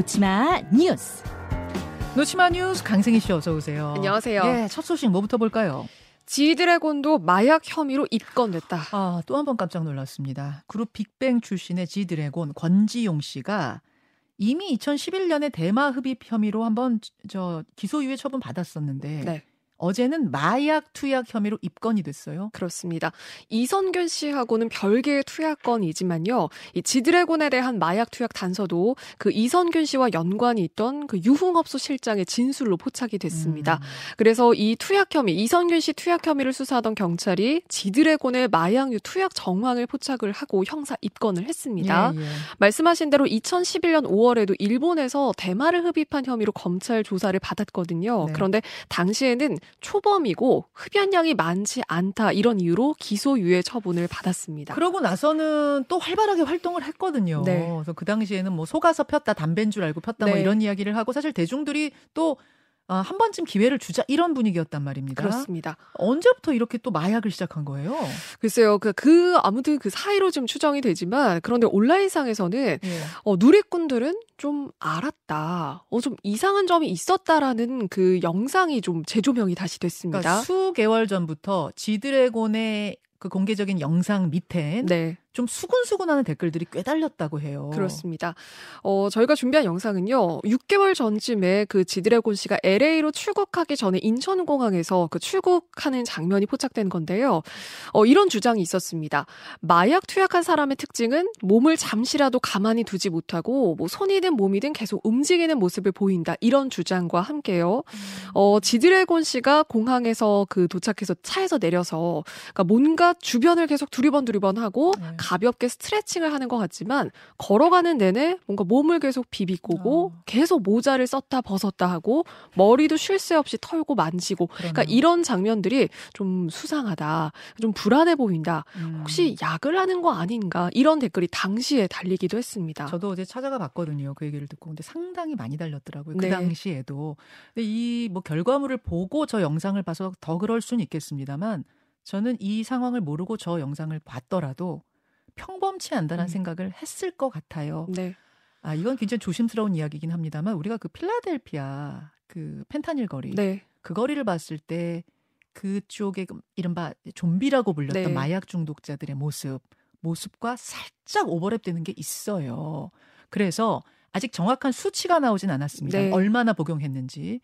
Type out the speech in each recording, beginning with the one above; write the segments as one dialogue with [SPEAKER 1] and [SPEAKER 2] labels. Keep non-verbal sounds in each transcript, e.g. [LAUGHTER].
[SPEAKER 1] 놓치마 뉴스.
[SPEAKER 2] 놓치마 뉴스 강승희 씨 어서 오세요.
[SPEAKER 3] 안녕하세요.
[SPEAKER 2] 예, 첫 소식 뭐부터 볼까요?
[SPEAKER 3] 지드래곤도 마약 혐의로 입건됐다.
[SPEAKER 2] 아, 또 한 번 깜짝 놀랐습니다. 그룹 빅뱅 출신의 지드래곤 권지용 씨가 이미 2011년에 대마 흡입 혐의로 한번 저 기소유예 처분 받았었는데
[SPEAKER 3] 네.
[SPEAKER 2] 어제는 마약 투약 혐의로 입건이 됐어요.
[SPEAKER 3] 그렇습니다. 이선균 씨하고는 별개의 투약건이지만요. 이 지드래곤에 대한 마약 투약 단서도 그 이선균 씨와 연관이 있던 그 유흥업소 실장의 진술로 포착이 됐습니다.
[SPEAKER 2] 음.
[SPEAKER 3] 그래서 이 투약 혐의, 이선균 씨 투약 혐의를 수사하던 경찰이 지드래곤의 마약류 투약 정황을 포착을 하고 형사 입건을 했습니다.
[SPEAKER 2] 예, 예.
[SPEAKER 3] 말씀하신 대로 2011년 5월에도 일본에서 대마를 흡입한 혐의로 검찰 조사를 받았거든요.
[SPEAKER 2] 네.
[SPEAKER 3] 그런데 당시에는 초범이고 흡연량이 많지 않다 이런 이유로 기소유예 처분을 받았습니다.
[SPEAKER 2] 그러고 나서는 또 활발하게 활동을 했거든요.
[SPEAKER 3] 네.
[SPEAKER 2] 그래서 그 당시에는 뭐 속아서 폈다, 담배인 줄 알고 폈다, 뭐
[SPEAKER 3] 네.
[SPEAKER 2] 이런 이야기를 하고 사실 대중들이 또 어, 한 번쯤 기회를 주자 이런 분위기였단 말입니다.
[SPEAKER 3] 그렇습니다.
[SPEAKER 2] 언제부터 이렇게 또 마약을 시작한 거예요?
[SPEAKER 3] 글쎄요, 그, 그, 아무튼 그 사이로 좀 추정이 되지만, 그런데 온라인상에서는,
[SPEAKER 2] 예.
[SPEAKER 3] 어, 누리꾼들은 좀 알았다. 어, 좀 이상한 점이 있었다라는 그 영상이 좀 재조명이 다시 됐습니다.
[SPEAKER 2] 그러니까 수개월 전부터 지드래곤의 그 공개적인 영상 밑엔
[SPEAKER 3] 네.
[SPEAKER 2] 좀 수근수근하는 댓글들이 꽤 달렸다고 해요.
[SPEAKER 3] 그렇습니다. 어, 저희가 준비한 영상은요, 6개월 전쯤에 그 지드래곤 씨가 LA로 출국하기 전에 인천공항에서 그 출국하는 장면이 포착된 건데요. 어, 이런 주장이 있었습니다. 마약 투약한 사람의 특징은 몸을 잠시라도 가만히 두지 못하고 뭐 손이든 몸이든 계속 움직이는 모습을 보인다. 이런 주장과 함께요. 어, 지드래곤 씨가 공항에서 그 도착해서 차에서 내려서 그러니까 뭔가 주변을 계속 두리번 두리번 하고
[SPEAKER 2] 네.
[SPEAKER 3] 가볍게 스트레칭을 하는 것 같지만 걸어가는 내내 뭔가 몸을 계속 비비고고
[SPEAKER 2] 어.
[SPEAKER 3] 계속 모자를 썼다 벗었다 하고 머리도 쉴 새 없이 털고 만지고 그러니까
[SPEAKER 2] 그러네요.
[SPEAKER 3] 이런 장면들이 좀 수상하다. 좀 불안해 보인다.
[SPEAKER 2] 음.
[SPEAKER 3] 혹시 약을 하는 거 아닌가? 이런 댓글이 당시에 달리기도 했습니다.
[SPEAKER 2] 저도 어제 찾아가 봤거든요. 그 얘기를 듣고. 근데 상당히 많이 달렸더라고요. 그
[SPEAKER 3] 네.
[SPEAKER 2] 당시에도. 근데 이 뭐 결과물을 보고 저 영상을 봐서 더 그럴 수는 있겠습니다만 저는 이 상황을 모르고 저 영상을 봤더라도 평범치 않다는
[SPEAKER 3] 음.
[SPEAKER 2] 생각을 했을 것 같아요.
[SPEAKER 3] 네.
[SPEAKER 2] 아, 이건 굉장히 조심스러운 이야기긴 합니다만 우리가 그 필라델피아 그 펜타닐 거리
[SPEAKER 3] 네.
[SPEAKER 2] 그 거리를 봤을 때 그쪽에 그 이른바 좀비라고 불렸던
[SPEAKER 3] 네.
[SPEAKER 2] 마약 중독자들의 모습, 모습과 살짝 오버랩되는 게 있어요. 그래서 아직 정확한 수치가 나오진 않았습니다.
[SPEAKER 3] 네.
[SPEAKER 2] 얼마나 복용했는지.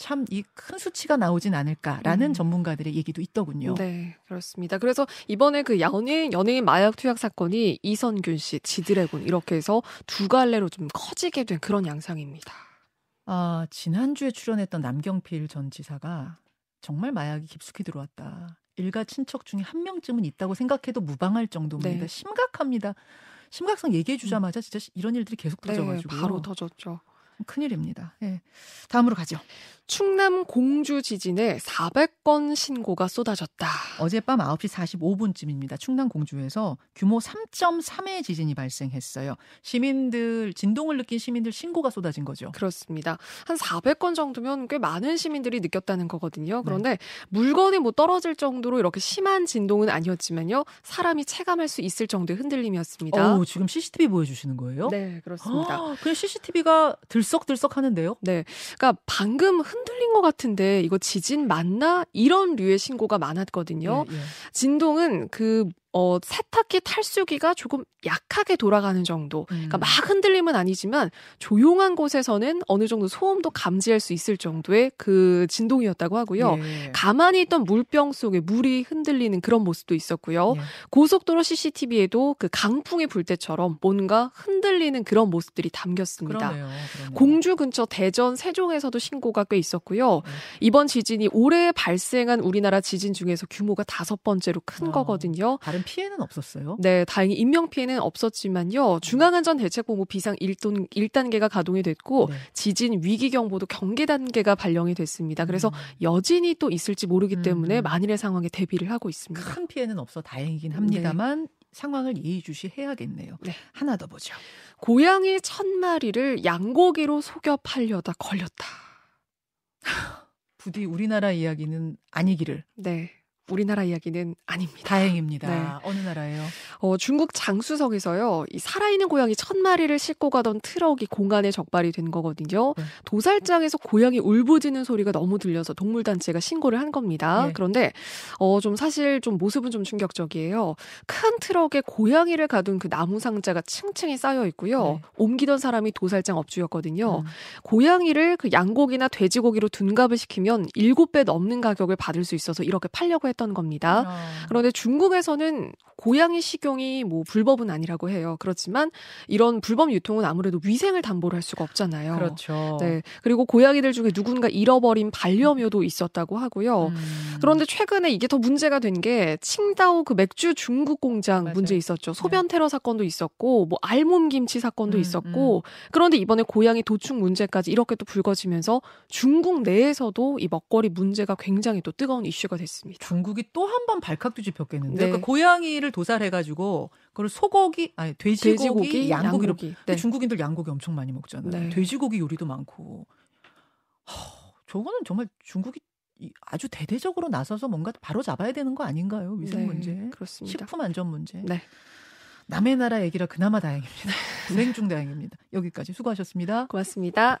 [SPEAKER 2] 참 이 큰 수치가 나오진 않을까라는
[SPEAKER 3] 음.
[SPEAKER 2] 전문가들의 얘기도 있더군요.
[SPEAKER 3] 네, 그렇습니다. 그래서 이번에 그 연예인, 연예인 마약 투약 사건이 이선균 씨, 지드래곤 이렇게 해서 두 갈래로 좀 커지게 된 그런 양상입니다.
[SPEAKER 2] 아, 지난주에 출연했던 남경필 전 지사가 정말 마약이 깊숙이 들어왔다. 일가 친척 중에 한 명쯤은 있다고 생각해도 무방할 정도입니다.
[SPEAKER 3] 네.
[SPEAKER 2] 심각합니다. 심각성 얘기해 주자마자 진짜 이런 일들이 계속 터져가지고
[SPEAKER 3] 네, 바로 터졌죠.
[SPEAKER 2] 큰일입니다. 예. 다음으로 가죠.
[SPEAKER 3] 충남 공주 지진에 400건 신고가 쏟아졌다.
[SPEAKER 2] 어젯밤 9시 45분쯤입니다. 충남 공주에서 규모 3.3의 지진이 발생했어요. 시민들 진동을 느낀 시민들 신고가 쏟아진 거죠.
[SPEAKER 3] 그렇습니다. 한 400건 정도면 꽤 많은 시민들이 느꼈다는
[SPEAKER 2] 네.
[SPEAKER 3] 거거든요. 그런데 물건이 뭐 떨어질 정도로 이렇게 심한 진동은 아니었지만요. 사람이 체감할 수 있을 정도의 흔들림이었습니다.
[SPEAKER 2] 어, 지금 CCTV 보여주시는 거예요?
[SPEAKER 3] 네, 그렇습니다.
[SPEAKER 2] 아, 그냥 CCTV가 들썩 들썩 하는데요?
[SPEAKER 3] 네. 그러니까 방금 흔들린 것 같은데 이거 지진 맞나? 이런 류의 신고가 많았거든요.
[SPEAKER 2] 예, 예.
[SPEAKER 3] 진동은 그 어, 세탁기 탈수기가 조금 약하게 돌아가는 정도. 그러니까
[SPEAKER 2] 음.
[SPEAKER 3] 막 흔들림은 아니지만 조용한 곳에서는 어느 정도 소음도 감지할 수 있을 정도의 그 진동이었다고 하고요.
[SPEAKER 2] 예.
[SPEAKER 3] 가만히 있던 물병 속에 물이 흔들리는 그런 모습도 있었고요.
[SPEAKER 2] 예.
[SPEAKER 3] 고속도로 CCTV에도 그 강풍이 불 때처럼 뭔가 흔들리는 그런 모습들이 담겼습니다.
[SPEAKER 2] 그러네요. 그러네요.
[SPEAKER 3] 공주 근처 대전 세종에서도 신고가 꽤 있었고요.
[SPEAKER 2] 네.
[SPEAKER 3] 이번 지진이 올해 발생한 우리나라 지진 중에서 규모가 다섯 번째로 큰
[SPEAKER 2] 아.
[SPEAKER 3] 거거든요.
[SPEAKER 2] 다른 피해는 없었어요?
[SPEAKER 3] 네, 다행히 인명 피해는 없었지만요. 중앙안전 대책본부 비상 1돈 1단계가 가동이 됐고
[SPEAKER 2] 네.
[SPEAKER 3] 지진 위기 경보도 경계 단계가 발령이 됐습니다. 그래서
[SPEAKER 2] 음.
[SPEAKER 3] 여진이 또 있을지 모르기
[SPEAKER 2] 음.
[SPEAKER 3] 때문에 만일의 상황에 대비를 하고 있습니다.
[SPEAKER 2] 큰 피해는 없어 다행이긴 합니다만 상황을 예의주시해야겠네요.
[SPEAKER 3] 네.
[SPEAKER 2] 하나 더 보죠.
[SPEAKER 3] 고양이 천 마리를 양고기로 속여 팔려다 걸렸다. [LAUGHS]
[SPEAKER 2] 부디 우리나라 이야기는 아니기를.
[SPEAKER 3] 네. 우리나라 이야기는 아닙니다.
[SPEAKER 2] 다행입니다. 네. 어느 나라예요?
[SPEAKER 3] 어, 중국 장수성에서요. 이 살아있는 고양이 천 마리를 싣고 가던 트럭이 공간에 적발이 된 거거든요. 네. 도살장에서 고양이 울부짖는 소리가 너무 들려서 동물 단체가 신고를 한 겁니다. 네. 그런데 어, 좀 사실 좀 모습은 좀 충격적이에요. 큰 트럭에 고양이를 가둔 그 나무 상자가 층층이 쌓여 있고요. 네. 옮기던 사람이 도살장 업주였거든요. 음. 고양이를 그 양고기나 돼지고기로 둔갑을 시키면 7배 넘는 가격을 받을 수 있어서 이렇게 팔려고 했 했던 겁니다. 어. 그런데 중국에서는 고양이 식용이 뭐 불법은 아니라고 해요. 그렇지만 이런 불법 유통은 아무래도 위생을 담보를 할 수가 없잖아요.
[SPEAKER 2] 그렇죠.
[SPEAKER 3] 네. 그리고 고양이들 중에 누군가 잃어버린 반려묘도 있었다고 하고요. 음. 그런데 최근에 이게 더 문제가 된 게 칭다오 그 맥주 중국 공장 맞아요. 문제 있었죠. 소변 네. 테러 사건도 있었고 뭐 알몸 김치 사건도 음, 있었고 음. 그런데 이번에 고양이 도축 문제까지 이렇게 또 불거지면서 중국 내에서도 이 먹거리 문제가 굉장히 또 뜨거운 이슈가 됐습니다.
[SPEAKER 2] 중국 이 또 한 번 발칵 뒤집혔겠는데 네. 그러니까 고양이를 도살해가지고 그걸 소고기 아니 돼지고기, 돼지고기 양고기로 양고기. 네. 중국인들 양고기 엄청 많이 먹잖아요. 네. 돼지고기 요리도 많고. 허, 저거는 정말 중국이 아주 대대적으로 나서서 뭔가 바로 잡아야 되는 거 아닌가요? 위생 네, 문제,
[SPEAKER 3] 그렇습니다.
[SPEAKER 2] 식품 안전 문제.
[SPEAKER 3] 네.
[SPEAKER 2] 남의 나라 얘기라 그나마 다행입니다. [LAUGHS] 불행 중 다행입니다. 여기까지 수고하셨습니다.
[SPEAKER 3] 고맙습니다.